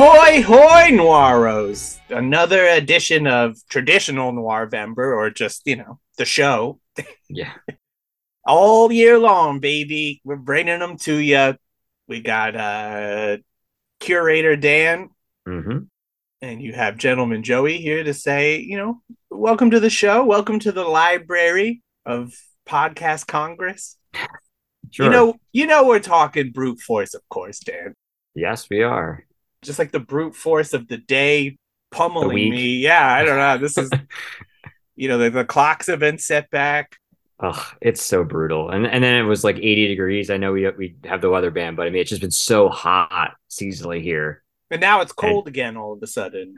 Ahoy, hoy, noiros! Another edition of traditional Noirvember, or just, you know, the show. Yeah. All year long, baby. We're bringing them to you. We got uh curator Dan, hmm and you have gentleman Joey here to say, you know, welcome to the show. Welcome to the library of Podcast Congress. Sure. You know, you know we're talking brute force, of course, Dan. yes, we are. Just like the brute force of the day pummeling me. Yeah, I don't know. This is you know, the, the clocks have been set back. Ugh, it's so brutal. And and then it was like 80 degrees. I know we we have the weather band, but I mean it's just been so hot seasonally here. And now it's cold again all of a sudden.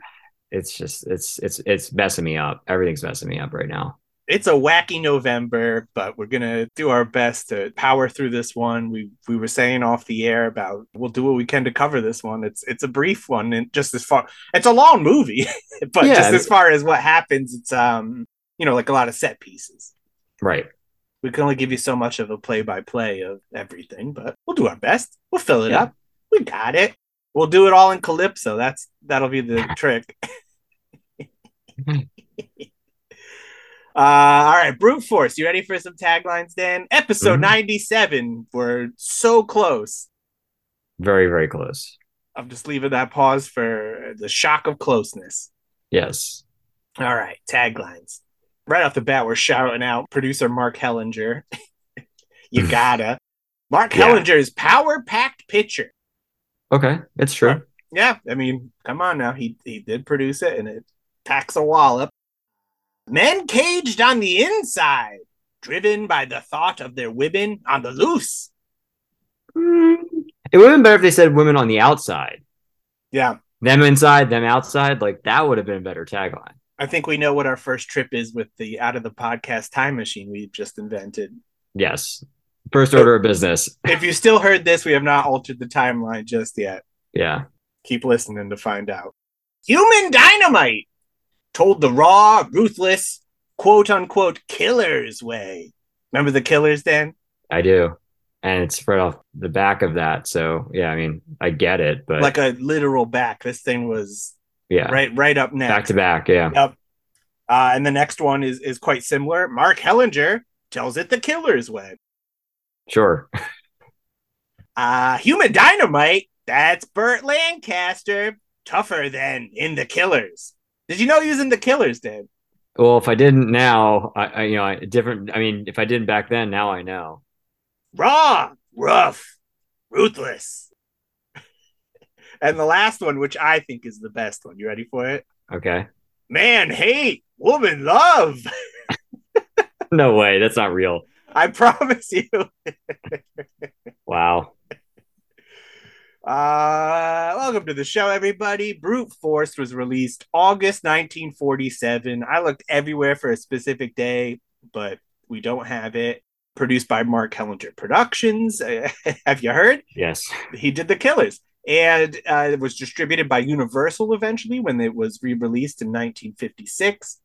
It's just it's it's it's messing me up. Everything's messing me up right now. It's a wacky November, but we're gonna do our best to power through this one. We we were saying off the air about we'll do what we can to cover this one. It's it's a brief one and just as far it's a long movie, but Yeah, just as far as what happens, it's um you know like a lot of set pieces. Right. We can only give you so much of a play by play of everything, but we'll do our best. We'll fill it Yeah. up. We got it. We'll do it all in Calypso. That's that'll be the trick. Uh, all right, brute force. You ready for some taglines, Dan? Episode Mhm. 97. We're so close. Very, very close. I'm just leaving that pause for the shock of closeness. Yes. All right, taglines. Right off the bat, we're shouting out producer Mark Hellinger. you gotta. Mark Yeah. Hellinger's power packed picture. Okay. It's true. Yeah, I mean, come on now. He he did produce it and it packs a wallop. Men caged on the inside, driven by the thought of their women on the loose. Mm, It would have been better if they said women on the outside. Yeah, Them inside, them outside. Like that would have been a better tagline. I think we know what our first trip is with the out of the podcast time machine we've just invented. Yes. First order of business. If you still heard this, we have not altered the timeline just yet. Yeah. Keep listening to find out. Human dynamite told the raw, ruthless, quote unquote killers way. Remember the killers, Dan? I do. And it's right off the back of that. So yeah, I mean, I get it, but Like a literal back. This thing was yeah, right right up next. back to back. Yeah. Yep. Uh, and the next one is is quite similar. Mark Hellinger tells it the killer's way. Sure. Uh, Human Dynamite, that's Burt Lancaster, tougher than in The Killers. Did you know he was in The Killers, Dan? Well, if I didn't now, I, I you know, I, different. I mean, if I didn't back then, now I know. Raw, rough, ruthless. and the last one, which I think is the best one. You ready for it? Okay. Man hate, woman love. No way. That's not real. I promise you. Wow. Uh, welcome to the show, everybody. Brute Force was released August 1947. I looked everywhere for a specific day, but we don't have it. Produced by Mark Hellinger Productions. have you heard? Yes. He did The Killers. And uh, it was distributed by Universal eventually when it was re released in 1956.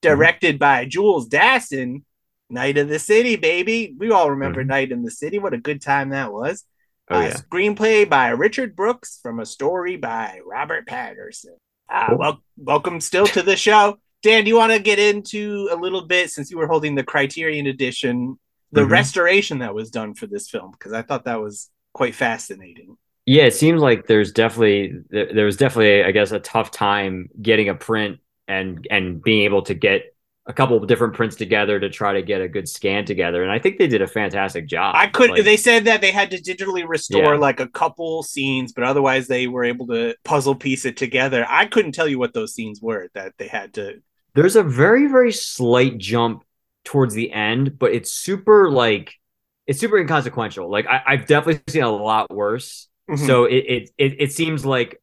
Directed by Jules Dassin. Night of the City, baby. We all remember Mhm. Night in the City. What a good time that was. Oh yeah. Screenplay by Richard Brooks from a story by Robert Patterson. Uh, Cool. wel- welcome still to the show. Dan, do you want to get into a little bit since you were holding the Criterion edition, the Mhm. restoration that was done for this film? Because I thought that was quite fascinating. Yeah. It seems like there's definitely there, there was definitely I guess a tough time getting a print and and being able to get a couple of different prints together to try to get a good scan together. And I think they did a fantastic job. I could. Like, they said that they had to digitally restore Yeah. like a couple scenes, but otherwise they were able to puzzle piece it together. I couldn't tell you what those scenes were that they had to. there's a very very slight jump towards the end but it's super like it's super inconsequential like I, i've definitely seen a lot worse Mhm. so it, it it it seems like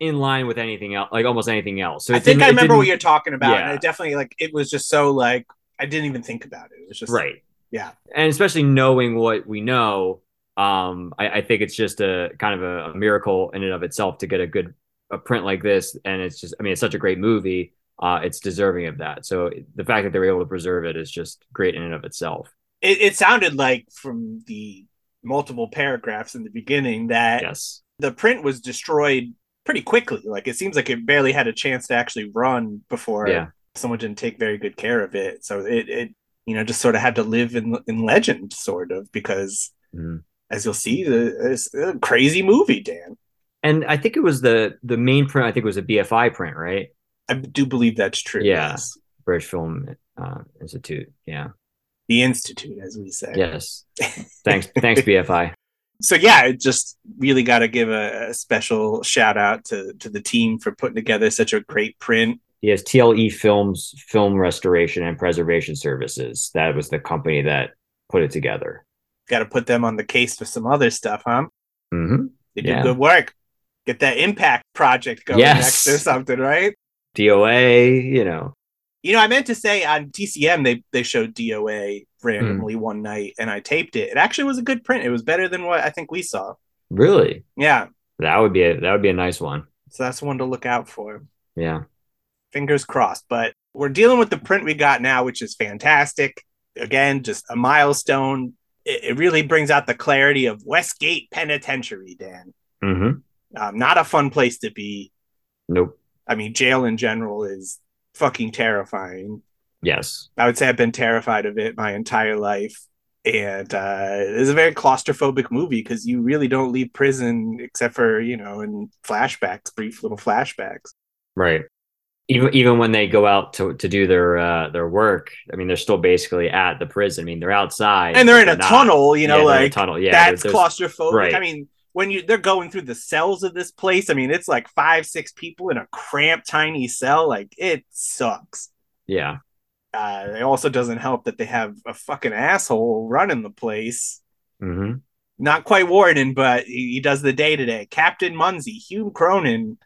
in line with anything else like almost anything else so I think I remember what you're talking about. And Yeah. it definitely like it was just so like I didn't even think about it. It was just right yeah. and especially knowing what we know um i, I think it's just a kind of a, a miracle in and of itself to get a good a print like this and it's just i mean it's such a great movie uh it's deserving of that so the fact that they were able to preserve it is just great in and of itself It, it sounded like from the multiple paragraphs in the beginning that yes the print was destroyed pretty quickly. Like it seems like it barely had a chance to actually run before Yeah. someone didn't take very good care of it. So it, it you know just sort of had to live in in legend, sort of, because Mhm. as you'll see, the, it's a crazy movie, Dan. And I think it was the the main print. I think it was a BFI print, right? I do believe that's true. Yeah. Yes. British Film uh, Institute. Yeah. The Institute, as we say. Yes. Thanks. thanks, BFI. so yeah, it just really got to give a, a special shout out to to the team for putting together such a great print. Yes, TLE Films Film Restoration and Preservation Services. That was the company that put it together. Got to put them on the case for some other stuff, huh? hmm They do Yeah. good work. Get that impact project going Yes. next or something, right? DOA, you know. You know, I meant to say on TCM they they showed DOA randomly Hmm. one night, and I taped it. It actually was a good print. It was better than what I think we saw. Really? Yeah, That would be a that would be a nice one. so that's one to look out for. Yeah. Fingers crossed. But we're dealing with the print we got now, which is fantastic. Again, just a milestone. It, it really brings out the clarity of Westgate Penitentiary, Dan. hmm Um, not a fun place to be. Nope. I mean, jail in general is fucking terrifying. Yes. I would say I've been terrified of it my entire life. And uh, it's a very claustrophobic movie because you really don't leave prison except for, you know, in flashbacks, brief little flashbacks. Right. Even even when they go out to, to do their uh, their work, I mean, they're still basically at the prison. I mean, they're outside And they're in but a not. tunnel, you know, Yeah, they're a like tunnel. Yeah, that's there's- claustrophobic. right. I mean, when you they're going through the cells of this place, I mean, it's like five, six people in a cramped, tiny cell. Like it sucks. yeah. Uh, it also doesn't help that they have a fucking asshole running the place. hmm not quite Warden, but he, he does the day to day. Captain Munsey, Hume Cronyn.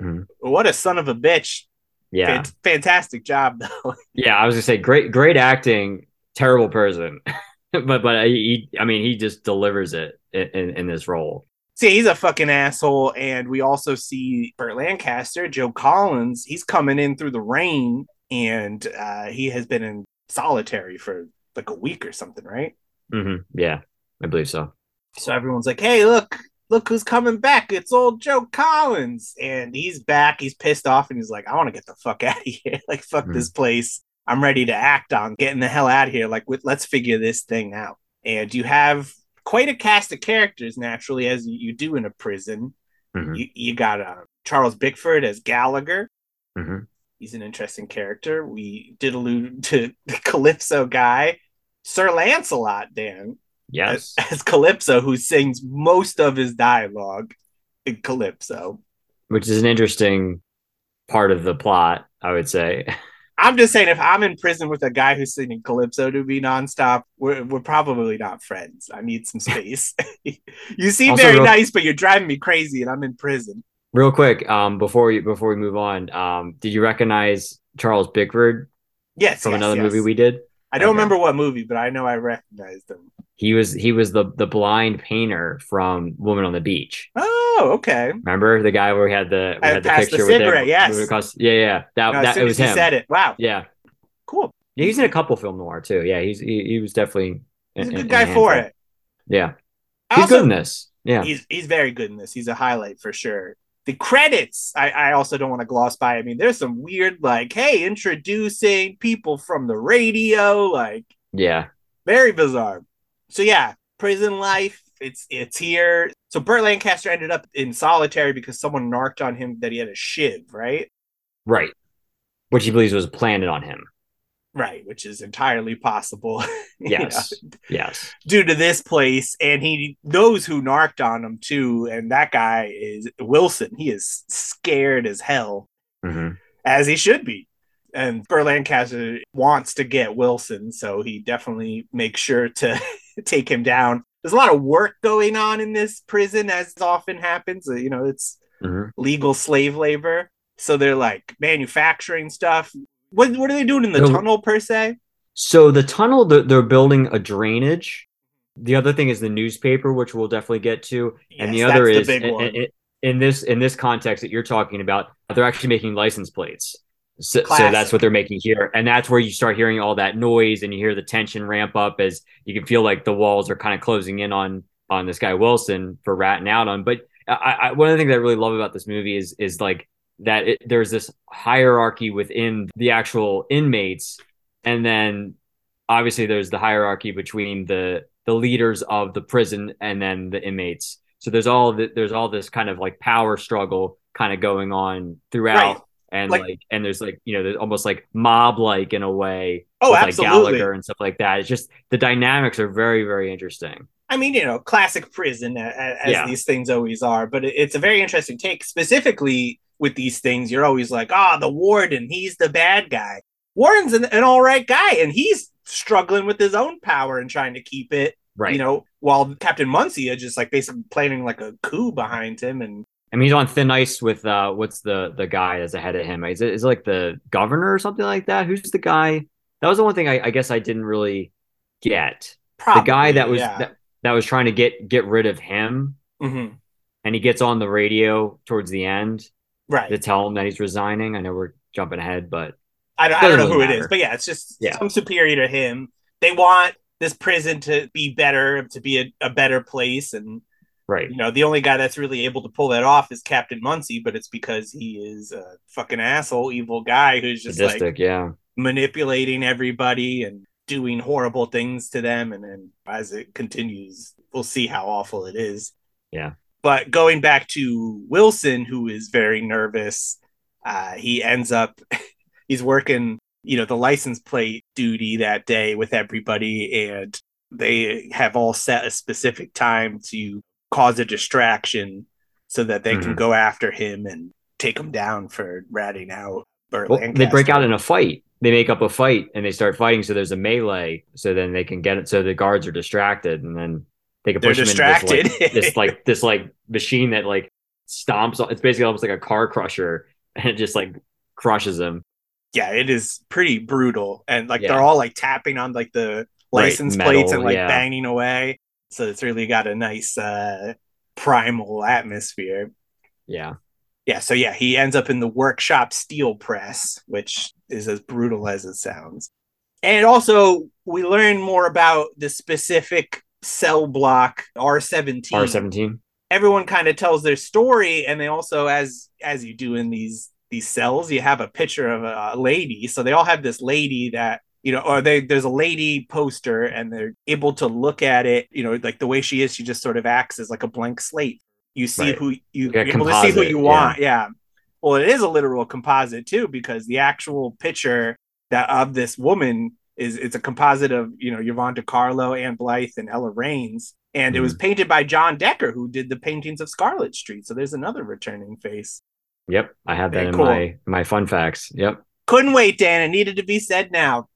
Mhm. What a son of a bitch. Yeah. Fan- fantastic job, though. Yeah. I was gonna say great great acting, terrible person, but but he I mean he just delivers it in, in, in this role. See, he's a fucking asshole. And we also see Burt Lancaster, Joe Collins. He's coming in through the rain, and uh, he has been in solitary for like a week or something, right? Mm-hmm. Yeah, I believe so. So everyone's like, hey, look, look who's coming back. It's old Joe Collins. And he's back. He's pissed off and he's like, I want to get the fuck out of here. like, fuck Hmm. this place. I'm ready to act on getting the hell out of here. Like, let's figure this thing out. And you have quite a cast of characters, naturally, as you, do in a prison. Mhm. You, you got uh, Charles Bickford as Gallagher. hmm He's an interesting character. We did allude to the Calypso guy, Sir Lancelot, Dan Yes. as, as Calypso, who sings most of his dialogue in Calypso. Which is an interesting part of the plot, I would say. I'm just saying, if I'm in prison with a guy who's singing Calypso to me nonstop, we're, we're probably not friends. I need some space. you seem Also, very real- nice, but you're driving me crazy, and I'm in prison. Real quick, um, before we before we move on, um, did you recognize Charles Bickford Yes, from yes, another yes. movie we did? I don't Okay. remember what movie, but I know I recognized him. He was he was the the blind painter from Woman on the Beach. Oh, okay. Remember the guy where we had the we I had the passed the picture with cigarette, yes. cos- yeah, yeah, that No, that it as was he him. said it, wow, Yeah, cool. yeah, he's in a couple film noir too. Yeah, he's he, he was definitely He's a good in guy for handful. it. Yeah, he's also- good in this. Yeah, he's he's very good in this. He's a highlight for sure. The credits, I, I also don't want to gloss by. I mean, there's some weird, like, hey, introducing people from the radio, like yeah, very bizarre. So yeah, prison life, it's it's here. So Burt Lancaster ended up in solitary because someone narked on him that he had a shiv, right? right. Which he believes was planted on him. Right, which is entirely possible. you know, Yes, yes, due to this place, and he knows who narked on him too. And that guy is Wilson. He is scared as hell, hmm as he should be. And Burt Lancaster wants to get Wilson, so he definitely makes sure to take him down. There's a lot of work going on in this prison, as often happens. You know, it's hmm legal slave labor, so they're like manufacturing stuff. What what are they doing in the tunnel per se? So the tunnel, they're, they're building a drainage. The other thing is the newspaper, which we'll definitely get to, and the other is the in, in- in this in this context that you're talking about, they're actually making license plates. So, so that's what they're making here, and that's where you start hearing all that noise, and you hear the tension ramp up as you can feel like the walls are kind of closing in on on this guy Wilson for ratting out on. But I, I, one of the things I really love about this movie is is like that it, there's this hierarchy within the actual inmates, and then obviously there's the hierarchy between the the leaders of the prison and then the inmates. So there's all the, there's all this kind of like power struggle kind of going on throughout. Right. And like, like, and there's like, you know, there's almost like mob like in a way. Oh, absolutely. Like Gallagher and stuff like that. It's just the dynamics are very, very interesting. I mean, you know, classic prison uh, as, yeah. these things always are, but it's a very interesting take. Specifically with these things, you're always like, ah, oh, the warden, he's the bad guy. Warren's an, an all right guy, and he's struggling with his own power and trying to keep it. Right. You know, while Captain Muncia just like basically planning like a coup behind him and I mean, he's on thin ice with uh, what's the the guy that's ahead of him? Is it is it like the governor or something like that? Who's the guy? That was the one thing I, I guess I didn't really get. Probably, the guy that was yeah. that, that, was trying to get get rid of him, mm-hmm. and he gets on the radio towards the end, right, to tell him that he's resigning. I know we're jumping ahead, but I don't, I don't know who matter. it is, but yeah, it's just yeah. some superior to him. They want this prison to be better, to be a, a better place, and right, you know, the only guy that's really able to pull that off is Captain Munsey, but it's because he is a fucking asshole, evil guy who's just Sadistic, like yeah, manipulating everybody and doing horrible things to them, and then as it continues, we'll see how awful it is. Yeah. But going back to Wilson, who is very nervous, uh, he ends up he's working, you know, the license plate duty that day with everybody, and they have all set a specific time to cause a distraction so that they mm-hmm. can go after him and take him down for ratting out. Well, they break out in a fight. They make up a fight and they start fighting. So there's a melee. So then they can get it. So the guards are distracted, and then they can push They're them distracted. into this like, this like this like machine that like stomps. It's basically almost like a car crusher, and it just like crushes them yeah, it is pretty brutal. And like yeah. they're all like tapping on like the license right, plates and like yeah. banging away. So it's really got a nice uh primal atmosphere. Yeah. Yeah, so yeah, he ends up in the workshop steel press, which is as brutal as it sounds. And also we learn more about the specific cell block R17. R17. Everyone kind of tells their story and they also as as you do in these these cells you have a picture of a, lady so they all have this lady that you know or they there's a lady poster and they're able to look at it you know like the way she is she just sort of acts as like a blank slate you see right. who you, are able to see who you want yeah. yeah well it is a literal composite too because the actual picture that of this woman is it's a composite of you know Yvonne De Carlo, Ann Blyth, and Ella Raines, and mm-hmm. it was mm-hmm. painted by John Decker, who did the paintings of Scarlet Street. So there's another returning face. Yep, I had that Very in cool. my my fun facts. Yep. Couldn't wait, Dan. It needed to be said now.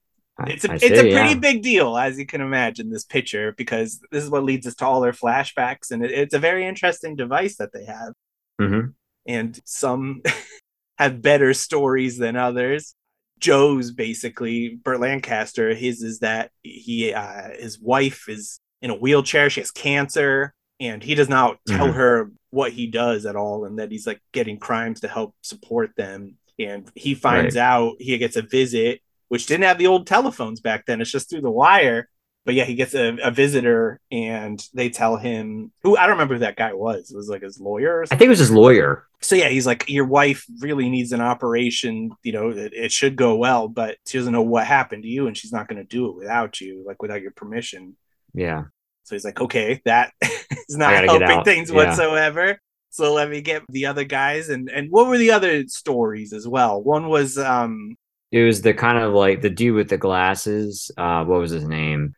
It's a I it's see, a pretty yeah. big deal, as you can imagine, this picture, because this is what leads us to all their flashbacks, and it, it's a very interesting device that they have. Mm-hmm. And some have better stories than others. Joe's basically Burt Lancaster. His is that he uh, his wife is in a wheelchair. She has cancer, and he does not tell mm-hmm. her what he does at all and that he's like getting crimes to help support them and he finds right. out he gets a visit which didn't have the old telephones back then it's just through the wire but yeah he gets a, a visitor and they tell him who i don't remember who that guy was it was like his lawyer i think it was his lawyer so yeah he's like your wife really needs an operation you know it, it should go well but she doesn't know what happened to you and she's not going to do it without you like without your permission yeah so he's like, okay, that is not helping things yeah. whatsoever. So let me get the other guys and and what were the other stories as well? One was um it was the kind of like the dude with the glasses. Uh what was his name?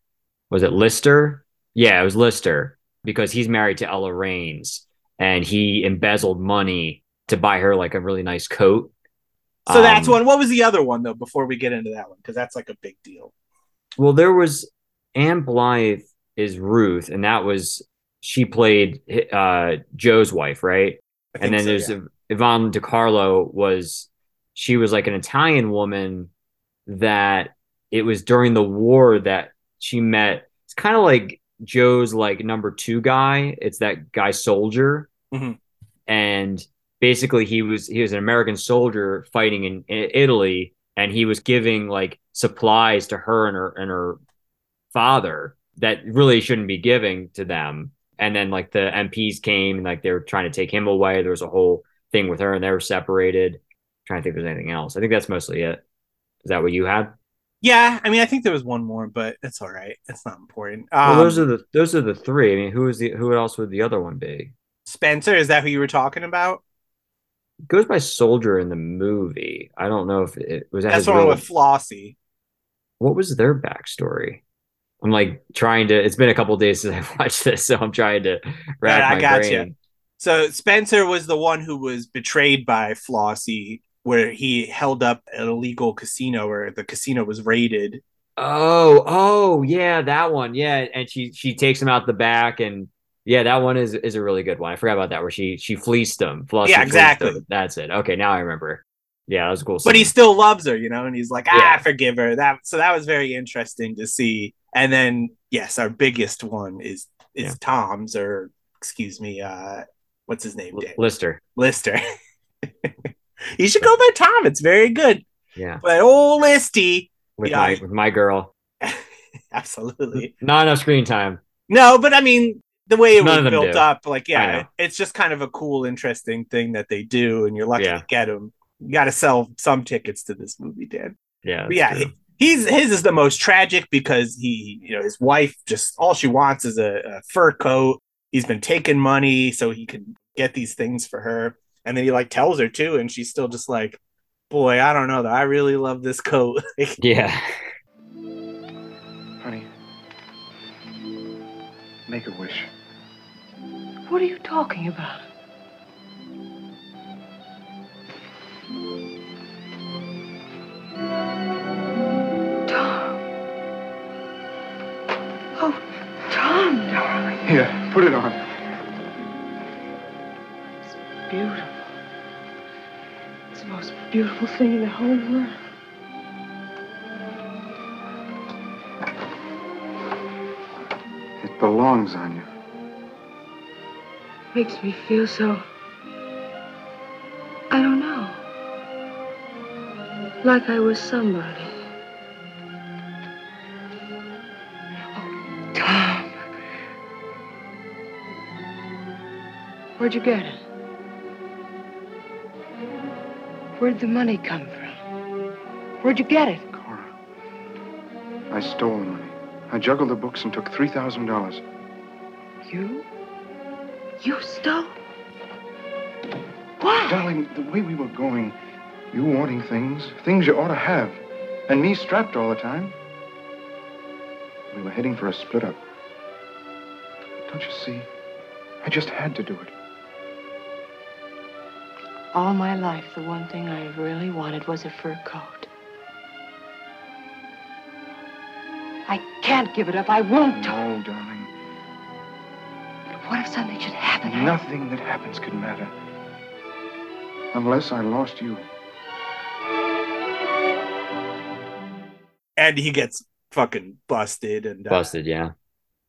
Was it Lister? Yeah, it was Lister because he's married to Ella Raines and he embezzled money to buy her like a really nice coat. So um, that's one. What was the other one though? Before we get into that one, because that's like a big deal. Well, there was Ann Blyth is Ruth, and that was she played uh, Joe's wife, right? And then so, there's yeah. Yvonne De Carlo was she was like an Italian woman that it was during the war that she met. It's kind of like Joe's like number two guy. It's that guy soldier, mm-hmm. and basically he was he was an American soldier fighting in, in Italy, and he was giving like supplies to her and her and her father that really shouldn't be giving to them. and then like the MPs came and like they were trying to take him away. There was a whole thing with her, and they were separated. I'm trying to think if there's anything else. I think that's mostly it. Is that what you had? Yeah, I mean, I think there was one more, but it's all right. It's not important. well, Um, those are the those are the three. I mean, who is the who else would the other one be? Spencer. Is that who you were talking about? It goes by soldier in the movie. I don't know if it was that That's one real- with Flossie. what was their backstory? I'm like trying to. It's been a couple days since I've watched this, so I'm trying to rack Yeah, I my gotcha. brain. So Spencer was the one who was betrayed by Flossie, where he held up an illegal casino, where the casino was raided. Oh, oh, yeah, that one. Yeah, and she she takes him out the back, and yeah, that one is is a really good one. I forgot about that where she she fleeced him. Yeah, exactly. him. That's it. Okay, now I remember. Yeah, that was a cool. but he still loves her, you know, and he's like, ah, Yeah. forgive her. That so that was very interesting to see. And then yes, our biggest one is is Yeah. Tom's or excuse me, uh what's his name? Dan? Lister. Lister. you should go by Tom. It's very good. Yeah, But old Listy, with Yeah, my I- with my girl. absolutely. Not enough screen time. No, but I mean the way it None was built do. up, like yeah, it's just kind of a cool, interesting thing that they do, and you're lucky Yeah. to get them. You got to sell some tickets to this movie, Dan. Yeah, yeah, he- he's his is the most tragic because he, you know, his wife just all she wants is a, a fur coat. He's been taking money so he can get these things for her, and then he like tells her too, and she's still just like, "Boy, I don't know that I really love this coat." yeah. Make a wish. What are you talking about? Tom. Oh, Tom, darling. Here, put it on. It's beautiful. It's the most beautiful thing in the whole world. Belongs on you. Makes me feel so. I don't know. Like I was somebody. Oh, Tom. Where'd you get it? Where'd the money come from? Where'd you get it? Cora. I stole the money. I juggled the books and took $3,000. You? You stole? Why? Darling, the way we were going, you wanting things, things you ought to have, and me strapped all the time. We were heading for a split up. Don't you see? I just had to do it. All my life, the one thing I really wanted was a fur coat. I can't give it up. I won't. Tom. No, darling. But what if something should happen? Nothing that happens could matter. Unless I lost you. and he gets fucking busted and uh, Busted. Yeah.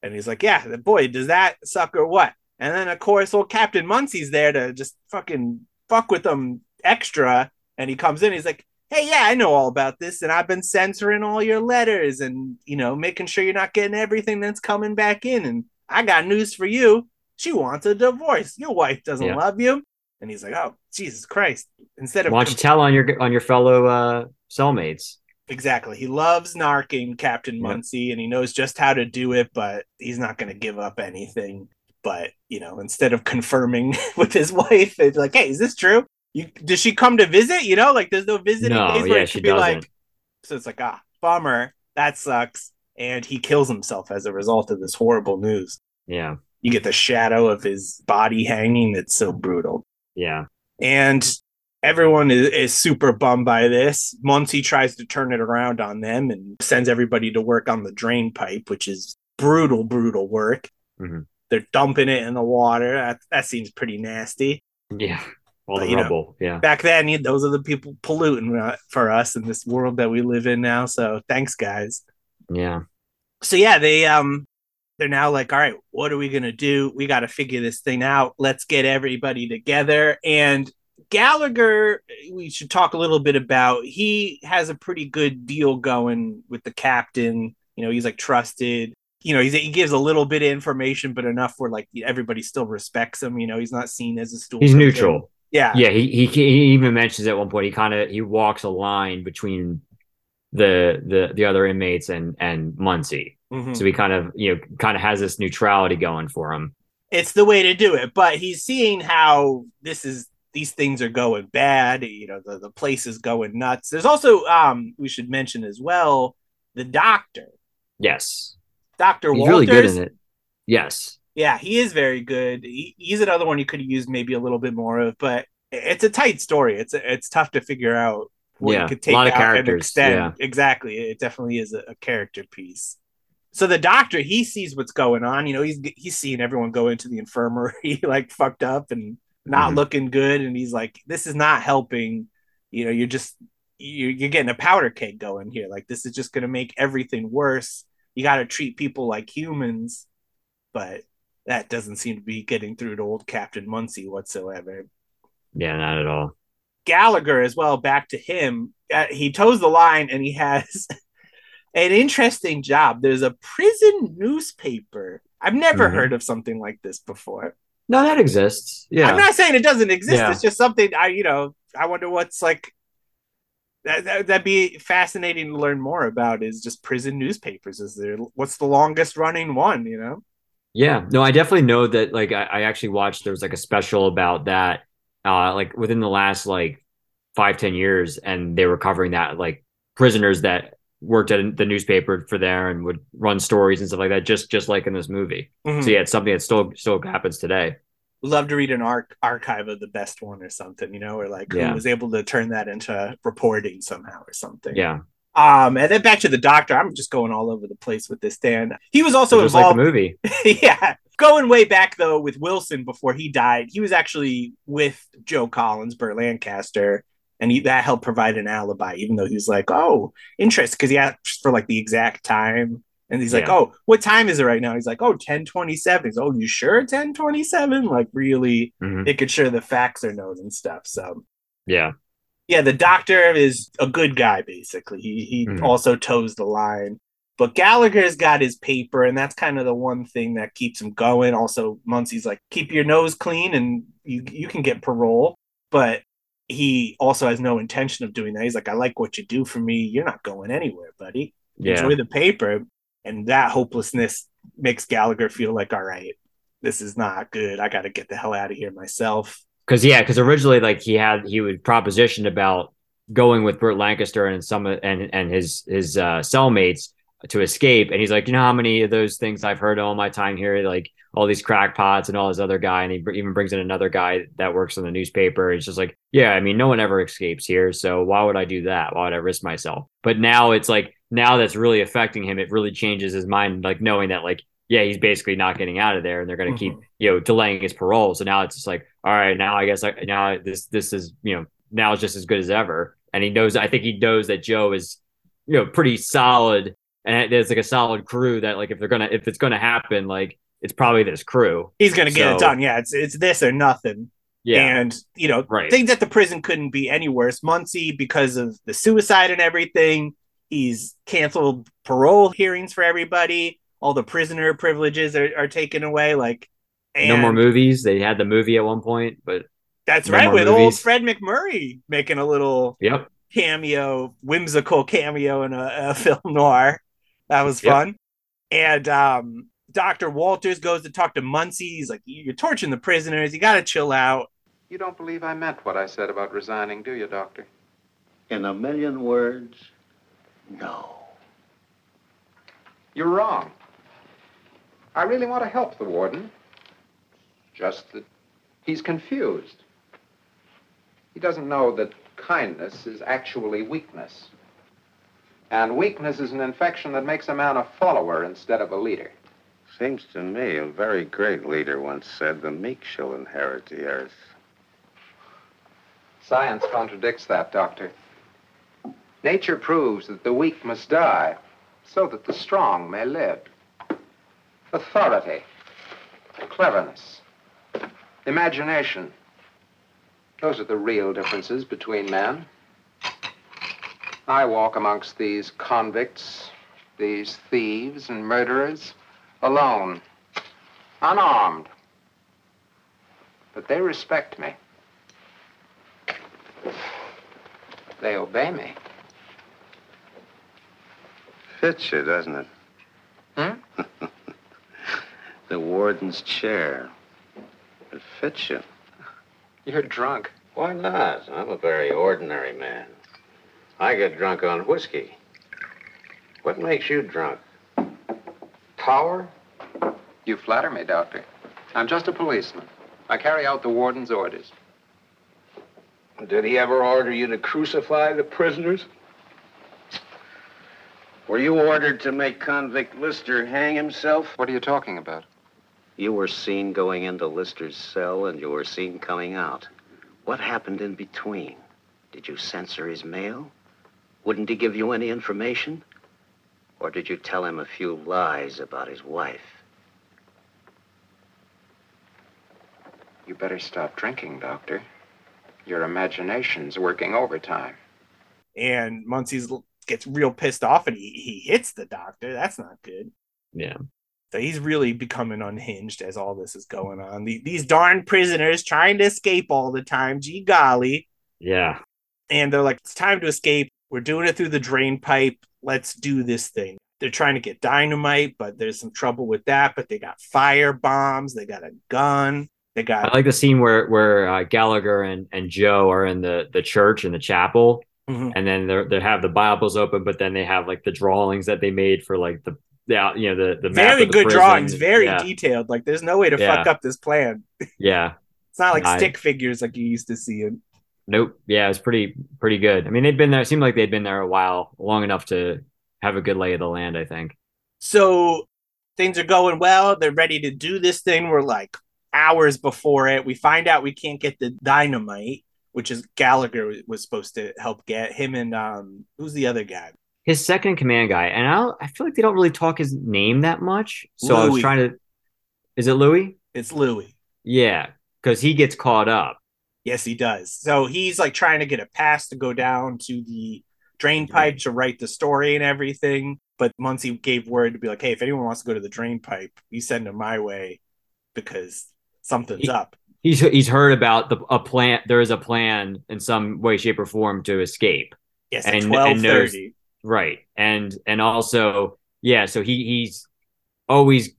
And he's like, "Yeah, boy, does that suck or what?" And then of course, old Captain Munsey's there to just fucking fuck with them extra. And he comes in, he's like, "Hey, yeah, I know all about this, and I've been censoring all your letters, and you know, making sure you're not getting everything that's coming back in. And I got news for you. She wants a divorce. Your wife doesn't Yeah. love you." And he's like, "Oh, Jesus Christ!" Instead of Why don't you tell on your on your fellow uh, cellmates? Exactly. He loves narking Captain Yep. Munsey and he knows just how to do it, but he's not going to give up anything. But, you know, instead of confirming with his wife, it's like, hey, is this true? You Does she come to visit? You know, like there's no visiting No, days where yeah, it she could be like, doesn't. so it's like, ah, bummer. That sucks. And he kills himself as a result of this horrible news. Yeah. You get the shadow of his body hanging. It's so brutal Yeah. and everyone is, is super bummed by this. Munsey tries to turn it around on them and sends everybody to work on the drain pipe, which is brutal, brutal work. Mhm. They're dumping it in the water. That, that seems pretty nasty. Yeah. All the you know, yeah. Back then, you- those are the people polluting uh, for us in this world that we live in now. So thanks, guys. Yeah. So yeah, they um they're now like, all right, what are we gonna do? We got to figure this thing out. Let's get everybody together. And Gallagher, we should talk a little bit about. He has a pretty good deal going with the captain. You know, he's like trusted. you know, he's, he gives a little bit of information, but enough where like everybody still respects him. You know, he's not seen as a stool. He's neutral. Yeah. Yeah, he, he he even mentions at one point he kind of he walks a line between the the the other inmates and and Munsey. Mhm. So he kind of you know kind of has this neutrality going for him. it's the way to do it. But he's seeing how this is these things are going bad. You know, the, the place is going nuts. There's also um we should mention as well the doctor, Yes, Doctor he's Walters. really good in it. Yes, Yeah, he is very good. He, he's another one you could have used maybe a little bit more of, but it's a tight story. It's it's tough to figure out what Yeah, you could a take lot of out and characters, extend. yeah. Exactly, it definitely is a, a character piece. So the doctor, he sees what's going on. You know, he's he's seeing everyone go into the infirmary like fucked up and not Mhm. looking good, and he's like, "This is not helping." You know, you're just you're, you're getting a powder keg going here. Like this is just going to make everything worse. You got to treat people like humans, but that doesn't seem to be getting through to old Captain Munsey whatsoever. yeah, not at all. Gallagher as well. Back to him. Uh, he toes the line and he has an interesting job. There's a prison newspaper. I've never Mhm. heard of something like this before. No, that exists. Yeah, I'm not saying it doesn't exist. Yeah. It's just something I, you know, I wonder what's like. That, that, that'd be fascinating to learn more about. Is just prison newspapers. Is there what's the longest running one? You know. Yeah, no, I definitely know that. Like, I, I actually watched. There was like a special about that, uh, like within the last like five ten years, and they were covering that, like prisoners that worked at the newspaper for there and would run stories and stuff like that, just just like in this movie. Mhm. So yeah, it's something that still still happens today. love to read an arc archive of the best one or something, you know, or like Yeah. who was able to turn that into reporting somehow or something. Yeah, Um, and then back to the doctor. I'm just going all over the place with this, Dan. He was also like the involved. movie. yeah, going way back though with Wilson before he died. He was actually with Joe Collins, Burt Lancaster, and he, that helped provide an alibi. Even though he was like, "Oh, interest," because he asked for like the exact time. And he's like, "Oh, what time is it right now?" He's like, "Oh, 1027." He's, "Oh, you sure 1027?" Like really Mhm. making sure the facts are known and stuff. So Yeah, yeah, the doctor is a good guy, basically. He he Mhm. also toes the line. But Gallagher's got his paper, and that's kind of the one thing that keeps him going. Also, Munsey's like, keep your nose clean and you you can get parole. But he also has no intention of doing that. He's like, I like what you do for me. You're not going anywhere, buddy. yeah, Enjoy the paper. And that hopelessness makes Gallagher feel like, all right, this is not good. I got to get the hell out of here myself. Because yeah, because originally like he had he would propositioned about going with Burt Lancaster and some and and his his uh, cellmates to escape, and he's like, you know how many of those things I've heard all my time here, like all these crackpots and all this other guy, and he br- even brings in another guy that works in the newspaper. It's just like, yeah, I mean, no one ever escapes here, so why would I do that? Why would I risk myself? But now it's like now that's really affecting him. It really changes his mind, like knowing that like yeah, he's basically not getting out of there, and they're going to keep Mhm. you know delaying his parole. So now it's just like, all right, now I guess I, now this this is you know now it's just as good as ever. And he knows, I think he knows that Joe is you know pretty solid, and there's like a solid crew that like if they're gonna if it's gonna happen, like it's probably this crew. He's going to get it done. Yeah, it's it's this or nothing. Yeah, And, you know, Right. things at the prison couldn't be any worse. Munsey, because of the suicide and everything, he's canceled parole hearings for everybody. All the prisoner privileges are, are taken away. Like, and no more movies. They had the movie at one point, but That's no right, more with old. Fred MacMurray making a little yep, cameo, whimsical cameo in a, a film noir. That was Yep. fun. And um, Dr. Walters goes to talk to Munsey. He's like, You're torturing the prisoners. You got to chill out. You don't believe I meant what I said about resigning, do you, Doctor? In a million words, no. You're wrong. I really want to help the warden. Just that he's confused. He doesn't know that kindness is actually weakness. And weakness is an infection that makes a man a follower instead of a leader. Seems to me a very great leader once said, the meek shall inherit the earth. Science contradicts that, Doctor. Nature proves that the weak must die so that the strong may live. Authority, cleverness, imagination. Those are the real differences between men. I walk amongst these convicts, these thieves and murderers, alone, unarmed. But they respect me. They obey me. Fits you, doesn't it? Hmm? the warden's chair. It fits you. You're drunk. Why not? I'm a very ordinary man. I get drunk on whiskey. What makes you drunk? Power? You flatter me, Doctor. I'm just a policeman. I carry out the warden's orders. Did he ever order you to crucify the prisoners? Were you ordered to make convict Lister hang himself? What are you talking about? You were seen going into Lister's cell and you were seen coming out. What happened in between? Did you censor his mail? Wouldn't he give you any information? Or did you tell him a few lies about his wife? You better stop drinking, Doctor. Your imagination's working overtime. And Munsey's gets real pissed off and he, he hits the doctor. That's not good. Yeah. So he's really becoming unhinged as all this is going on. The, these darn prisoners trying to escape all the time. Gee golly. Yeah. And they're like, it's time to escape. We're doing it through the drain pipe. Let's do this thing. They're trying to get dynamite, but there's some trouble with that. But they got fire bombs. They got a gun. They got. I like the scene where where uh, Gallagher and, and Joe are in the the church in the chapel, Mhm. and then they they have the Bibles open, but then they have like the drawings that they made for like the the you know the the very good prison. drawings, very yeah, detailed. Like there's no way to Yeah. fuck up this plan. yeah. It's not like Nice. stick figures like you used to see in. Nope. Yeah, it's pretty pretty good. I mean, they'd been there. It seemed like they'd been there a while, long enough to have a good lay of the land. I think. So things are going well. They're ready to do this thing. We're like hours before it. We find out we can't get the dynamite, which is Gallagher was supposed to help get him and um who's the other guy? His second command guy, and I I feel like they don't really talk his name that much. So I was trying to. Is it Louis? It's Louis. Yeah, because he gets caught up. Yes, he does. So he's like trying to get a pass to go down to the drain pipe to write the story and everything. But Munsey gave word to be like, hey, if anyone wants to go to the drain pipe, you send them my way because something's He- up. He's he's heard about the a plan. There is a plan in some way, shape, or form to escape. Yes, and- and twelve thirty. Right. And and also, yeah, so he he's always,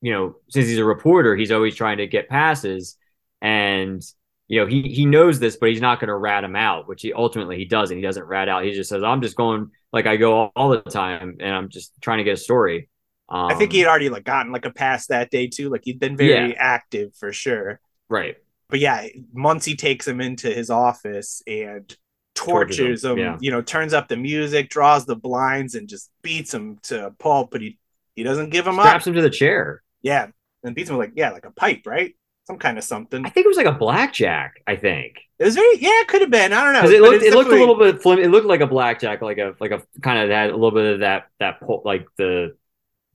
you know, since he's a reporter, he's always trying to get passes and you know, he he knows this, but he's not going to rat him out, which he ultimately he doesn't. He doesn't rat out. He just says, "I'm just going like I go all, all the time and I'm just trying to get a story." Um, I think he had already like gotten like a pass that day too. Like he'd been very active for sure. right. But yeah, Munsey takes him into his office and Tortures him, yeah. You know, turns up the music, draws the blinds, and just beats him to pulp. But he he doesn't give him up. Straps him to the chair. Yeah, and beats him like yeah, like a pipe, right? Some kind of something. I think it was like a blackjack. I think It was very yeah, it could have been. I don't know. it looked it looked a little bit flim- it looked like a blackjack like a like a kind of had a little bit of that that pull, like the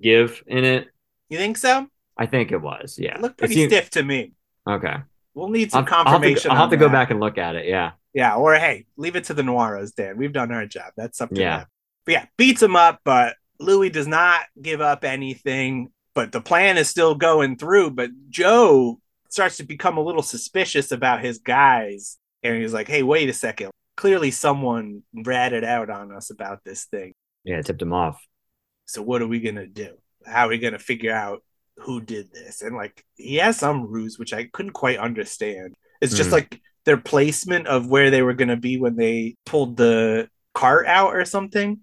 give in it You think so? i think it was yeah It looked It pretty seemed- stiff to me. okay We'll need i'll, some I'll have to, confirmation. I'll have to go back and look at it yeah Yeah, or hey, leave it to the Noirs, Dan. We've done our job. That's up to Yeah. them. But yeah, beats him up, but Louis does not give up anything. But the plan is still going through. But Joe starts to become a little suspicious about his guys. And he's like, hey, wait a second. Clearly someone ratted out on us about this thing. yeah tipped him off So what are we gonna do? How are we gonna figure out who did this? And like he has some ruse which I couldn't quite understand. It's just Mhm. like their placement of where they were gonna be when they pulled the cart out or something.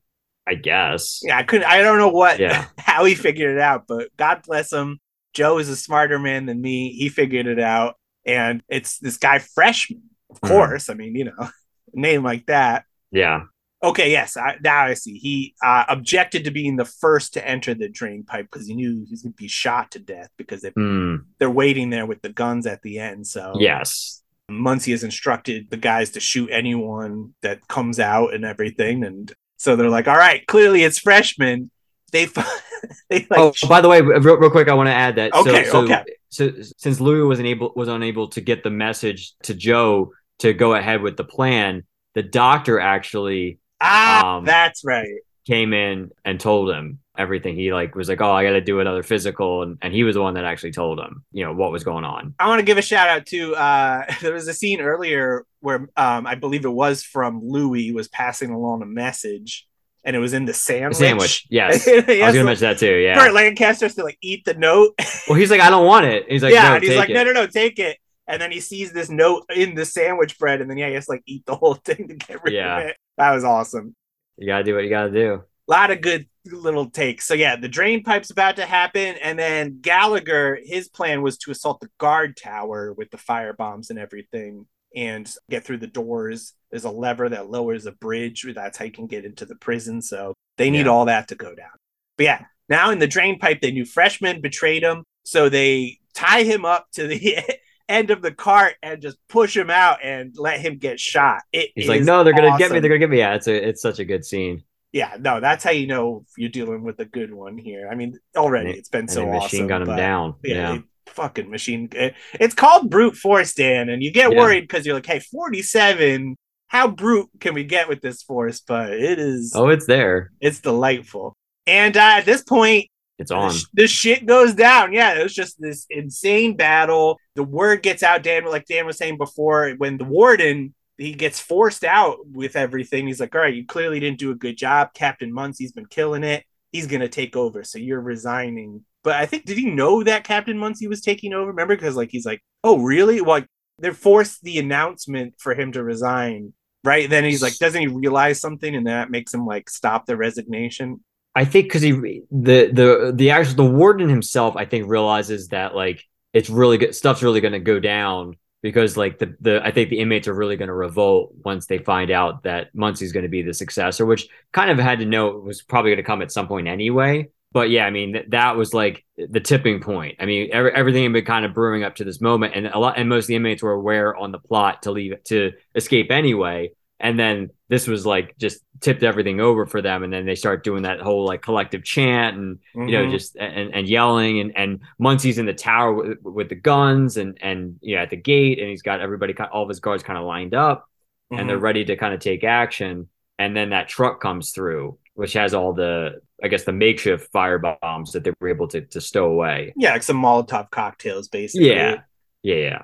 i guess Yeah, I couldn't I don't know what Yeah. how he figured it out, but God bless him. Joe is a smarter man than me. He figured it out. And it's this guy freshman, of Mhm. course. I mean, you know, name like that. yeah Okay, yes, I, now I see. He uh, objected to being the first to enter the drain pipe because he knew he was going to be shot to death because they, Hmm. they're waiting there with the guns at the end. So yes Munsey has instructed the guys to shoot anyone that comes out and everything. And so they're like, all right, clearly it's freshmen. They, they like, oh by the way real, real quick i want to add that Okay, so, so, okay. so since louis was unable was unable to get the message to joe to go ahead with the plan the doctor actually ah, um, that's right. came in and told him everything. He like was like, "Oh, I got to do another physical," and, and he was the one that actually told him, you know, what was going on. I want to give a shout out to uh there was a scene earlier where um I believe it was from Louis was passing along a message and it was in the sandwich. Sandwich, yes. I He was gonna mention that too. Yeah. Burt Lancaster has to like eat the note. Well, he's like, I don't want it. He's like, yeah, no, and he's like, it. no, no, no, take it. And then he sees this note in the sandwich bread, and then yeah, he has to like eat the whole thing to get rid Yeah. of it. That was awesome. You gotta do what you gotta do. A lot of good little takes. So yeah, the drain pipe's about to happen, and then Gallagher, his plan was to assault the guard tower with the fire bombs and everything, and get through the doors. There's a lever that lowers a bridge. That's how you can get into the prison. So they need Yeah. all that to go down. But yeah, now in the drain pipe, they knew freshman betrayed him, so they tie him up to the end of the cart and just push him out and let him get shot. It He's like, no, they're gonna get me. They're gonna get me. Yeah, it's a, it's such a good scene. Yeah, no, that's how you know you're dealing with a good one here. I mean, already And it's been so machine awesome. gun him down. Yeah, Yeah. fucking machine. it- It's called brute force, Dan, and you get Yeah. worried because you're like, hey, 47. How brute can we get with this force? But it is, Oh, it's there. it's delightful. And uh, at this point, It's on. the shit goes down. Yeah, it was just this insane battle. The word gets out, Dan, like Dan was saying before, when the warden he gets forced out with everything. He's like, All right, you clearly didn't do a good job. Captain Munsey's been killing it. He's gonna take over. So you're resigning. But I think did he know that Captain Munsey was taking over? Remember? Because like he's like, Oh, really? Like they forced the announcement for him to resign. Right. Then he's like, doesn't he realize something and that makes him like stop the resignation? I think because he the the the actual the warden himself, I think realizes that like it's really good stuff's really going to go down because like the the I think the inmates are really going to revolt once they find out that Munsey's going to be the successor, which kind of had to know was probably going to come at some point anyway. But yeah, I mean th- that was like the tipping point. I mean every, everything had been kind of brewing up to this moment, and a lot and most of the inmates were aware on the plot to leave to escape anyway. And then this was like just tipped everything over for them, and then they start doing that whole like collective chant and you know Mhm. just and, and yelling. And and Munsey's in the tower with, with the guns and and you know at the gate. And he's got everybody all of his guards kind of lined up. And they're Mhm. ready to kind of take action. And then that truck comes through which has all the I guess the makeshift fire bombs that they were able to to stow away. Yeah, like some Molotov cocktails, basically. yeah. Yeah yeah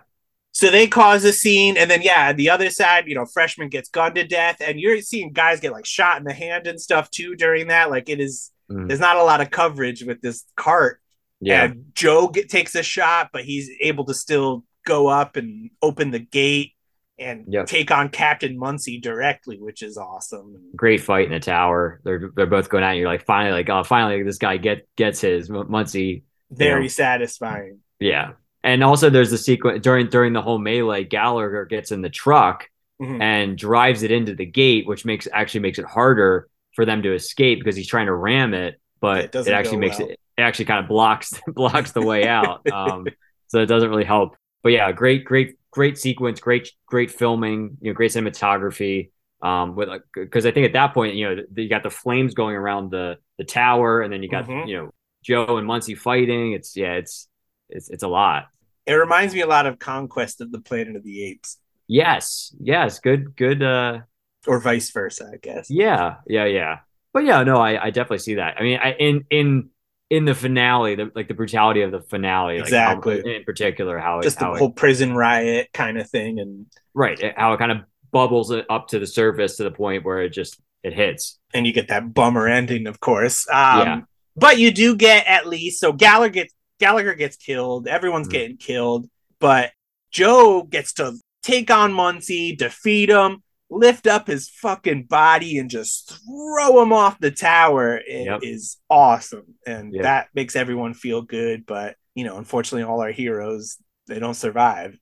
So they cause a scene, and then yeah, the other side, you know, freshman gets gunned to death, and you're seeing guys get like shot in the hand and stuff too during that. Like it is, Mhm. there's not a lot of coverage with this cart. yeah And Joe get, takes a shot, but he's able to still go up and open the gate and Yep. take on Captain Munsey directly, which is awesome. great fight in the tower they're they're both going at you you're like finally like oh finally this guy get gets his M- Munsey Very Yeah. satisfying. Yeah. And also there's the sequence during during the whole melee, Gallagher gets in the truck Mhm. and drives it into the gate, which makes actually makes it harder for them to escape because he's trying to ram it, It but it, doesn't actually makes well. it it actually kind of blocks blocks the way out. Um so it doesn't really help. But yeah, great, great, great sequence, great, great filming, you know, great cinematography. Um, with because I think at that point, you know, you got the flames going around the the tower, and then you got Mhm. you know Joe and Munsey fighting. It's yeah, it's it's it's a lot. It reminds me a lot of Conquest of the Planet of the Apes, Yes, yes, good, good. Uh, or vice versa, I guess. yeah, yeah, yeah. But yeah, no, I, I definitely see that. I mean, I in in in the finale, the like the brutality of the finale, like how- Exactly. in particular, how Just it, the how it, whole prison riot kind of thing, and right, how it kind of bubbles it up to the surface to the point where it just it hits. and you get that bummer ending, of course. Um, Yeah. But you do get at least so Gallagher gets Gallagher gets killed. Everyone's Mhm. getting killed, but Joe gets to take on Munsey, defeat him, lift up his fucking body, and just throw him off the tower. It is Yep. awesome, and Yep. that makes everyone feel good. But you know, unfortunately, all our heroes they don't survive.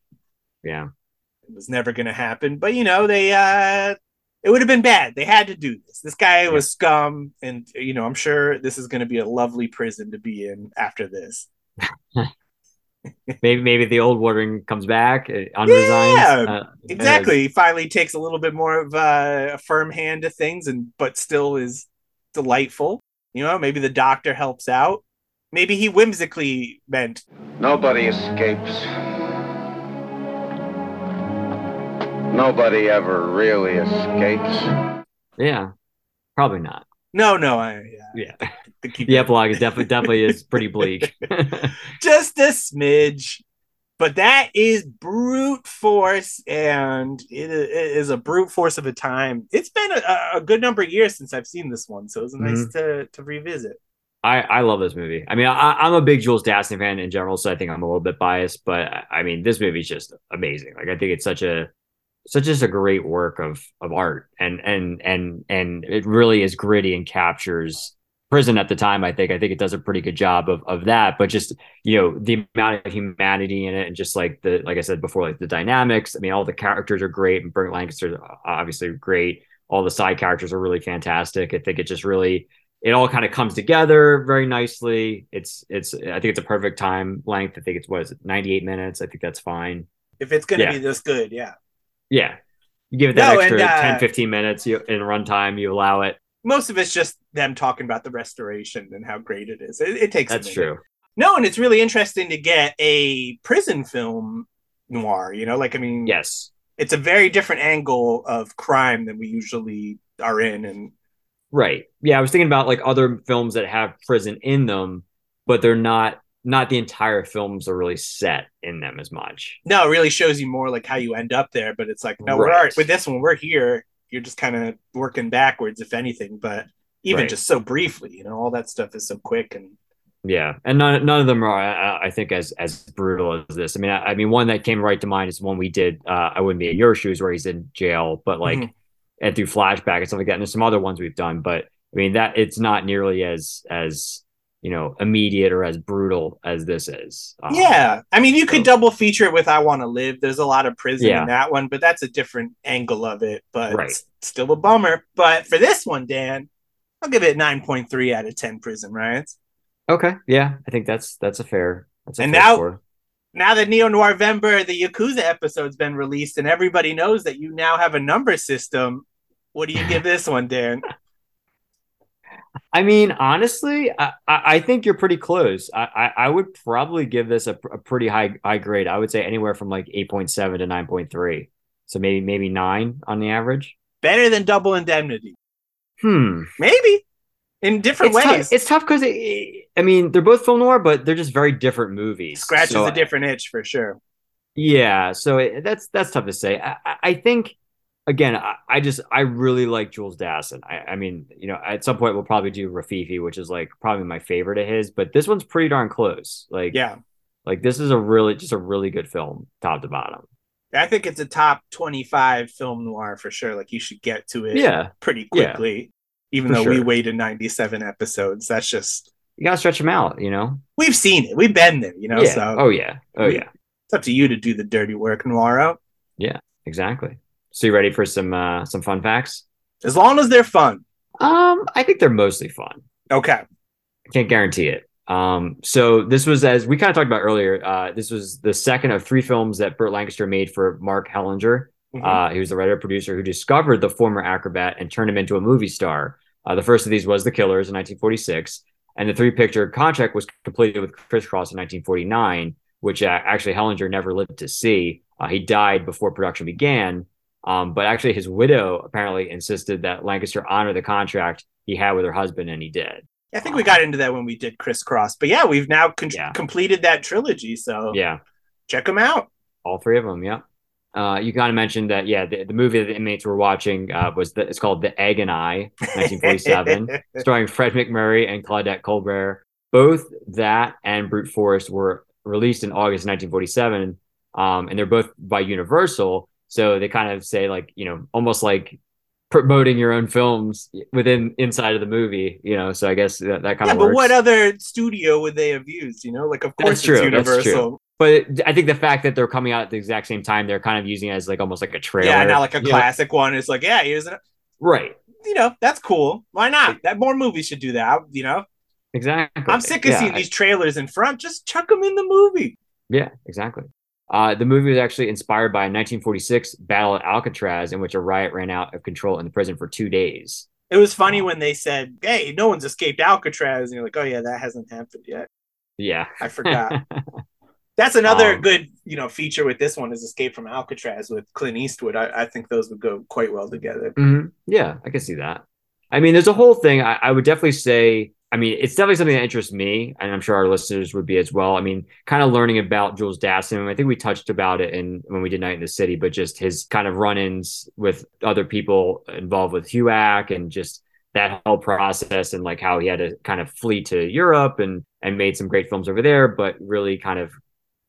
Yeah, It was never going to happen. But you know, they uh it would have been bad. They had to do this. This guy was scum and you know, I'm sure this is going to be a lovely prison to be in after this. maybe maybe the old warden comes back, uh, unresigns. Yeah, uh, Exactly. He finally takes a little bit more of uh, a firm hand to things and but still is delightful. You know, maybe the doctor helps out. Maybe he whimsically meant Nobody escapes. Nobody ever really escapes. yeah, probably not. No, no, I yeah. Yeah. The epilogue is definitely definitely is pretty bleak. just a smidge. But that is brute force, and it is a brute force of a time. It's been a, a good number of years since I've seen this one, so it was nice Mm-hmm. to to revisit. I, I love this movie. I mean, I, I'm a big Jules Dassin fan in general, so I think I'm a little bit biased, but I- I mean, this movie is just amazing. Like, I think it's such a such as a great work of of art, and and and and it really is gritty and captures prison at the time. I think I think it does a pretty good job of of that, but just you know the amount of humanity in it, and just like the like I said before, like the dynamics. I mean, all the characters are great, and Burt Lancaster uh, obviously great. All the side characters are really fantastic. I think it just really it all kind of comes together very nicely. It's it's I think it's a perfect time length. I think it's what is it, 98 minutes. I think that's fine. If it's gonna Yeah. be this good, yeah. Yeah. You give it that No, extra and, uh, 10, 15 minutes you, in runtime, you allow it. Most of it's just them talking about the restoration and how great it is. It, it takes. That's true. No, and it's really interesting to get a prison film noir. You know, like I mean, Yes. it's a very different angle of crime than we usually are in, and Right. Yeah. I was thinking about like other films that have prison in them, but they're not, not the entire films are really set in them as much. no, it really shows you more like how you end up there. But it's like, no, we're Right. all right. with this one, we're here. You're just kind of working backwards, if anything. But even Right. just so briefly, you know, all that stuff is so quick and Yeah, and none none of them are, I, I think, as as brutal as this. I mean, I, I mean, one that came right to mind is one we did. Uh, I wouldn't be in your shoes, where he's in jail, but like, Mhm. and through flashback and stuff like that. And there's some other ones we've done, but I mean, that it's not nearly as as you know immediate or as brutal as this is. Um, yeah. I mean, you could double feature it with "I Want to Live." There's a lot of prison Yeah. in that one, but that's a different angle of it. But Right. still a bummer. But for this one, Dan, I'll give it nine point three out of ten. Prison riots. Okay. Yeah, I think that's that's a fair. That's a And fair now- score. now that Neo Noir Vember, the Yakuza episode's been released, and everybody knows that you now have a number system, what do you give this one, Dan? I mean, honestly, I, I think you're pretty close. I, I, I would probably give this a, a pretty high high grade. I would say anywhere from like 8.7 to 9.3. So maybe maybe nine on the average. Better than Double Indemnity, Hmm. maybe in different It's ways. tough, it's tough because I mean they're both film noir, but they're just very different movies. Scratches So, a different itch for sure. Yeah, so it, that's that's tough to say. I- I think again, I, I just I really like Jules Dassin. I, I mean, you know, at some point we'll probably do Rififi, which is like probably my favorite of his, but this one's pretty darn close. Like, Yeah, like this is a really just a really good film, top to bottom. I think it's a top twenty-five film noir for sure. Like you should get to it, Yeah, pretty Yeah. quickly. Even For though we waited ninety-seven episodes, that's just you gotta stretch them out. You know. we've seen it. We've been there, you know. yeah. So oh yeah. Oh we- yeah. it's up to you to do the dirty work, Noiro. Yeah, exactly. So you ready for some uh some fun facts? As long as they're fun. Um, I think they're mostly fun. Okay. I can't guarantee it. Um, so this was as we kind of talked about earlier. Uh, this was the second of three films that Burt Lancaster made for Mark Hellinger. Mhm. Uh, he was the writer producer who discovered the former acrobat and turned him into a movie star. Uh, the first of these was The Killers in 1946, and the three picture contract was completed with Crisscross in 1949, which uh, actually Hellinger never lived to see. Uh, he died before production began. Um, but actually, his widow apparently insisted that Lancaster honor the contract he had with her husband, and he did. I think we got into that when we did Crisscross, but yeah, we've now con- Yeah. completed that trilogy. So Yeah. check them out. All three of them, yeah. Uh, you kind of mentioned that, yeah. The, the movie that the inmates were watching uh, was the, it's called The Egg and I, 1947, starring Fred MacMurray and Claudette Colbert. Both that and Brute Force were released in August 1947, um, and they're both by Universal. So they kind of say like, you know, almost like promoting your own films within inside of the movie, you know. So I guess that, that kind yeah, of but works. what other studio would they have used? You know, like of course That's true, it's that's Universal. true. But I think the fact that they're coming out at the exact same time, they're kind of using it as like almost like a trailer. Yeah, not like a You know, classic one. It's like, yeah, here's a, right. you know, that's cool. Why not? That more movies should do that. You know, Exactly. I'm sick of Yeah, seeing I- these trailers in front. Just chuck them in the movie. Yeah, exactly. Uh, the movie was actually inspired by a 1946 battle at Alcatraz, in which a riot ran out of control in the prison for two days. It was funny when they said, "Hey, no one's escaped Alcatraz," and you're like, "Oh yeah, that hasn't happened yet." Yeah. I forgot. That's another Um, good, you know, feature with this one is Escape from Alcatraz with Clint Eastwood. I, I think those would go quite well together. Mhm. Yeah, I can see that. I mean, there's a whole thing. I, I would definitely say. I mean, it's definitely something that interests me, and I'm sure our listeners would be as well. I mean, kind of learning about Jules Dassin. I think we touched about it in when we did Night and the City, but just his kind of run-ins with other people involved with HUAC and just that whole process and like how he had to kind of flee to Europe and and made some great films over there, but really kind of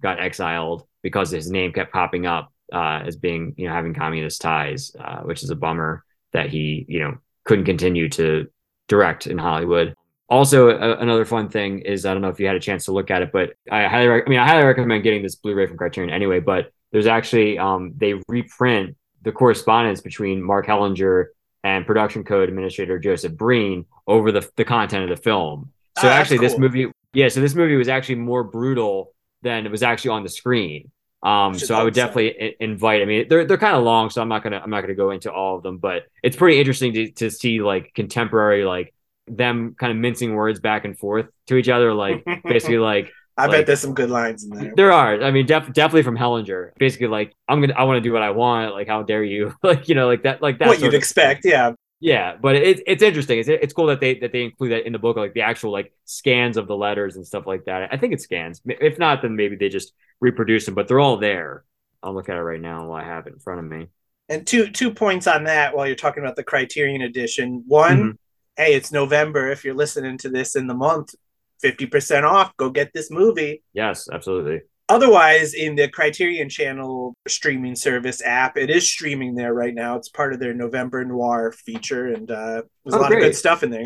got exiled because his name kept popping up uh, as being you know having communist ties, uh, which is a bummer that he you know couldn't continue to direct in Hollywood. Also, a, another fun thing is I don't know if you had a chance to look at it, but I highly, rec- I mean, I highly recommend getting this Blu-ray from Criterion anyway. But there's actually um, they reprint the correspondence between Mark Hellinger and production code administrator Joseph Breen over the the content of the film. So Oh, actually, this movie, yeah, so this movie was actually more brutal than it was actually on the screen. Um, so I would definitely i- invite. I mean, they're they're kind of long, so I'm not gonna I'm not gonna go into all of them, but it's pretty interesting to to see like contemporary like them kind of mincing words back and forth to each other, like basically like I Like- bet there's some good lines in there. there are. I mean, def- definitely from Hellinger. Basically, like I'm gonna I want to do what I want. Like how dare you? like you know, like that like that. what you'd of- expect, yeah. yeah, but it's it's interesting. It's it's cool that they that they include that in the book, like the actual like scans of the letters and stuff like that. I think it's scans. If not, then maybe they just reproduce them. But they're all there. I'll look at it right now while I have it in front of me. And two two points on that while you're talking about the Criterion edition. One, Mm-hmm. Hey, it's November. If you're listening to this in the month, fifty percent off. Go get this movie. Yes, absolutely. Otherwise, in the Criterion Channel streaming service app, it is streaming there right now. It's part of their November Noir feature, and uh, there's Oh, a lot of good stuff in there.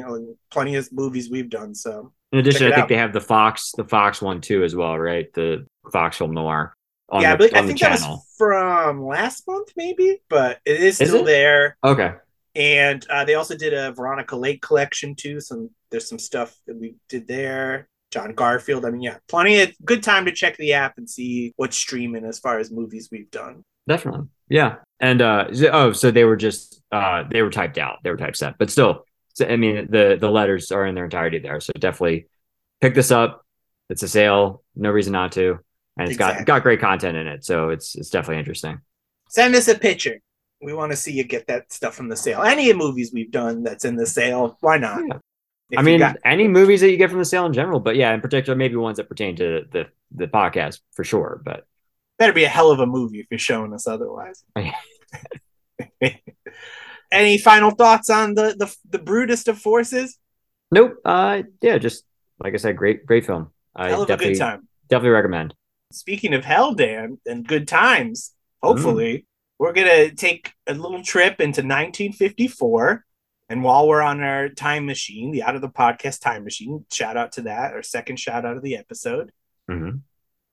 Plenty of movies we've done. So In addition, I think out. they have the Fox the Fox one too as well, right? The Fox Film Noir on yeah, I, the, believe, I the think that was from last month, maybe, but it is Is still it? there. Okay. And uh, they also did a Veronica Lake collection too. Some there's some stuff that we did there. John Garfield. I mean, yeah, plenty of good time to check the app and see what's streaming as far as movies we've done. Definitely. Yeah. And uh oh, so they were just uh they were typed out. They were typeset. But still, so, I mean the the letters are in their entirety there. So definitely pick this up. It's a sale. No reason not to. And it's got got great content in it. So it's it's definitely interesting. Send us a picture. We want to see you get that stuff from the sale. Any of movies we've done that's in the sale, why not? If I mean, got- any movies that you get from the sale in general, but yeah, in particular, maybe ones that pertain to the the podcast for sure. But better be a hell of a movie if you're showing us otherwise. Any final thoughts on the the, the brutest of forces? nope. Uh, yeah, just like I said, great great film. I hell of a definitely good time. definitely recommend. Speaking of hell, Dan, and good times, Mm. We're gonna take a little trip into 1954. And while we're on our time machine, the out of the podcast time machine, shout out to that, our second shout out of the episode. Mhm.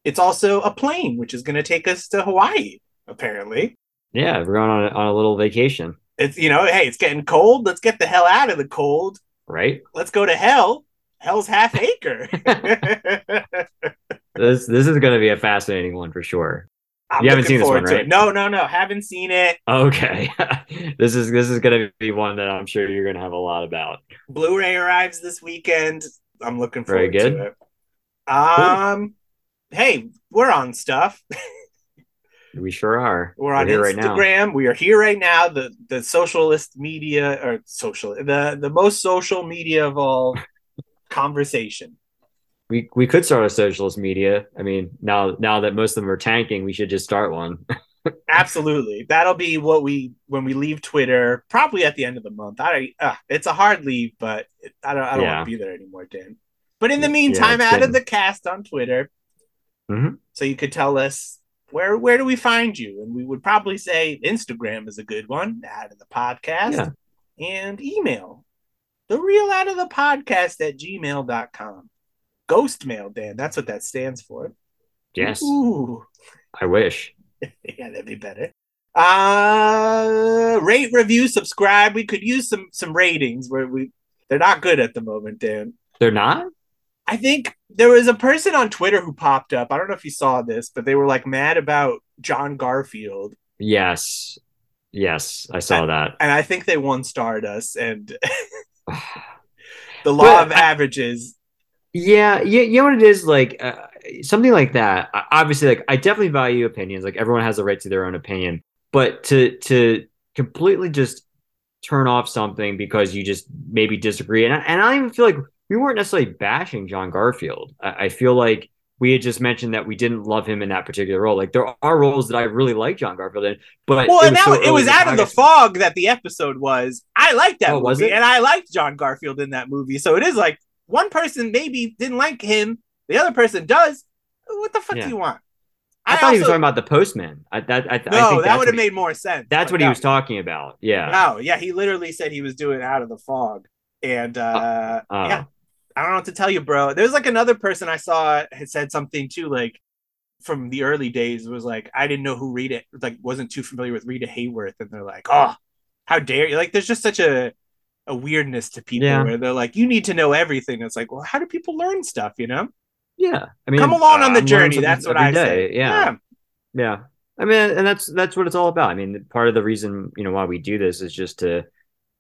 It's also a plane, which is gonna take us to Hawaii, apparently. Yeah, we're going on a, on a little vacation, It's you know, hey, it's getting cold. Let's get the hell out of the cold. right? Let's go to hell. Hell's half acre. This this is going to be a fascinating one for sure. I'm You haven't seen this one, right? No, no, no. Haven't seen it. Okay, this is this is going to be one that I'm sure you're going to have a lot about. Blu-ray arrives this weekend. I'm looking Very forward good. to it. Um, hey, we're on stuff. We sure are. We're on right now. Instagram. we are here right now. The the socialist media or social the the most social media of all conversation. We we could start a socialist media. I mean, now now that most of them are tanking, we should just start one. Absolutely. That'll be what we when we leave Twitter, probably at the end of the month. I uh, it's a hard leave, but I don't I don't Yeah. want to be there anymore, Dan. But in the Yeah, meantime, it's add getting- the cast on Twitter, Mhm. so you could tell us where where do we find you, and we would probably say Instagram is a good one. Out of the podcast and email the real out of the podcast at gmail.com. Ghost mail, Dan. That's what that stands for. Yes, Ooh. I wish. yeah, that'd be better. Uh rate, review, subscribe. We could use some some ratings where we they're not good at the moment, Dan. They're not. I think there was a person on Twitter who popped up. I don't know if you saw this, but they were like mad about John Garfield. Yes, yes, I saw that. And I think they one starred us and the law of I- averages. Yeah, yeah, you know what it is like uh, something like that. Obviously, like I definitely value opinions. Like everyone has a right to their own opinion, but to to completely just turn off something because you just maybe disagree. And I, and I don't even feel like we weren't necessarily bashing John Garfield. I, I feel like we had just mentioned that we didn't love him in that particular role. Like there are roles that I really like John Garfield in, but well, it and was that so it was out of the fog that the episode was. I liked that Oh, movie, it? and I liked John Garfield in that movie. So it is like one person maybe didn't like him, the other person does. What the fuck Yeah. do you want? I, thought he was talking about the postman. I, that, I, I no, think that would have made more sense. That's what he was talking about. Yeah. No, yeah, he literally said he was doing out of the fog, and uh, Oh. yeah, I don't know what to tell you, bro. There's like another person I saw had said something too, like from the early days was like I didn't know who Rita like wasn't too familiar with Rita Hayworth, and they're like, oh, how dare you? Like, there's just such a a weirdness to people Yeah. where they're like, you need to know everything. It's like, well, how do people learn stuff? You know, Yeah. I mean, come along on the I'm journey. That's what I day. say. Yeah. Yeah. I mean, and that's that's what it's all about. I mean, part of the reason you know why we do this is just to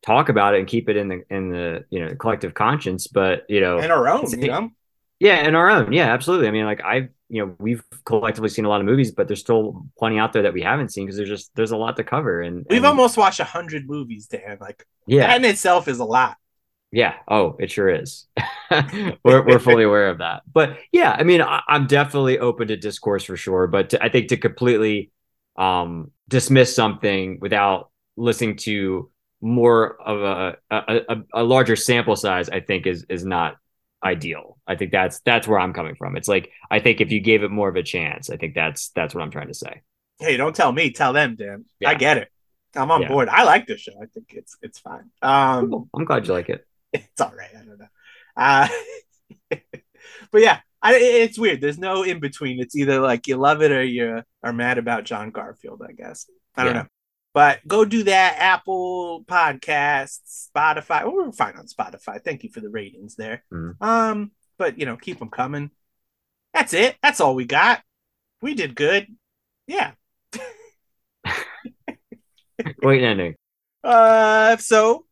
talk about it and keep it in the in the you know collective conscience. But you know, in our own. You know, yeah, in our own. Yeah, absolutely. I mean, like I've you know, we've collectively seen a lot of movies, but there's still plenty out there that we haven't seen because there's just there's a lot to cover. And we've and- almost watched a hundred movies, Dan. Like yeah, that in itself is a lot. Yeah. Oh, it sure is. we're we're fully aware of that. But yeah, I mean, I, I'm definitely open to discourse for sure. But to, I think to completely um, dismiss something without listening to more of a, a a a larger sample size, I think is is not ideal. I think that's that's where I'm coming from. It's like I think if you gave it more of a chance, I think that's that's what I'm trying to say. Hey, don't tell me, tell them, Dan. I get it. I'm on Yeah. board. I like this show. I think it's it's fine. Um, Cool. I'm glad you like it. it's all right. I don't know. Uh, but yeah, I, it's weird. There's no in between. It's either like you love it or you are mad about John Garfield. I guess I don't Yeah. know. But go do that. Apple Podcasts, Spotify. Oh, we're fine on Spotify. Thank you for the ratings there. Mhm. Um, but you know, keep them coming. That's it. That's all we got. We did good. Yeah. Great ending. Uh, so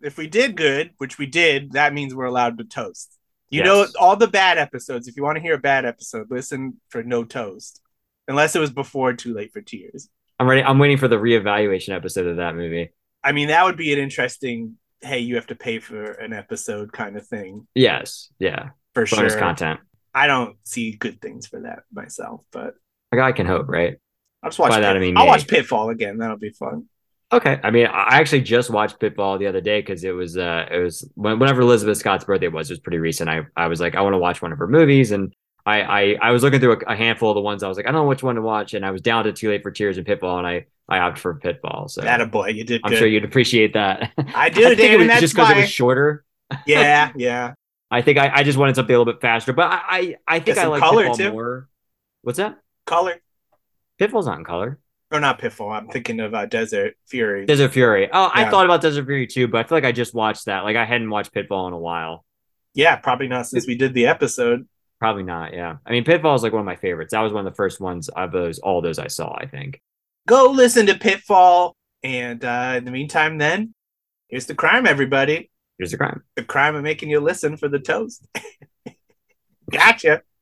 if we did good, which we did, that means we're allowed to toast. You Yes. know, all the bad episodes. If you want to hear a bad episode, listen for no toast, unless it was before Too Late for Tears. I'm ready. I'm waiting for the reevaluation episode of that movie. I mean, that would be an interesting. Hey, you have to pay for an episode kind of thing Yes. Yeah. For Bonus sure. content. I don't see good things for that myself, but A guy can hope, right? I'll just watch. By that, I mean I'll watch Pitfall again. That'll be fun. Okay. I mean, I actually just watched Pitfall the other day because it was uh it was whenever Lizabeth Scott's birthday was, it was pretty recent. I I was like, I want to watch one of her movies, and I I, I was looking through a, a handful of the ones I was like, I don't know which one to watch, and I was down to Too Late for Tears and Pitfall, and I I opted for Pitfall. So That a boy, you did I'm good. sure you'd appreciate that. I do, think Dan, it was just because it was shorter. yeah, yeah. I think I, I just wanted something a little bit faster, but I I, I think I like color, Pitfall too. more. What's that? Color Pitfall's not in color. or not Pitfall? I'm thinking of uh, Desert Fury. Desert Fury. Oh, I thought about Desert Fury too, but I feel like I just watched that. Like I hadn't watched Pitfall in a while. Yeah, probably not since we did the episode. Probably not. Yeah. I mean, Pitfall is like one of my favorites. That was one of the first ones of those, all those I saw, I think. Go listen to Pitfall. And uh, in the meantime, then, here's the crime, everybody. Here's the crime. The crime of making you listen for the toast. gotcha.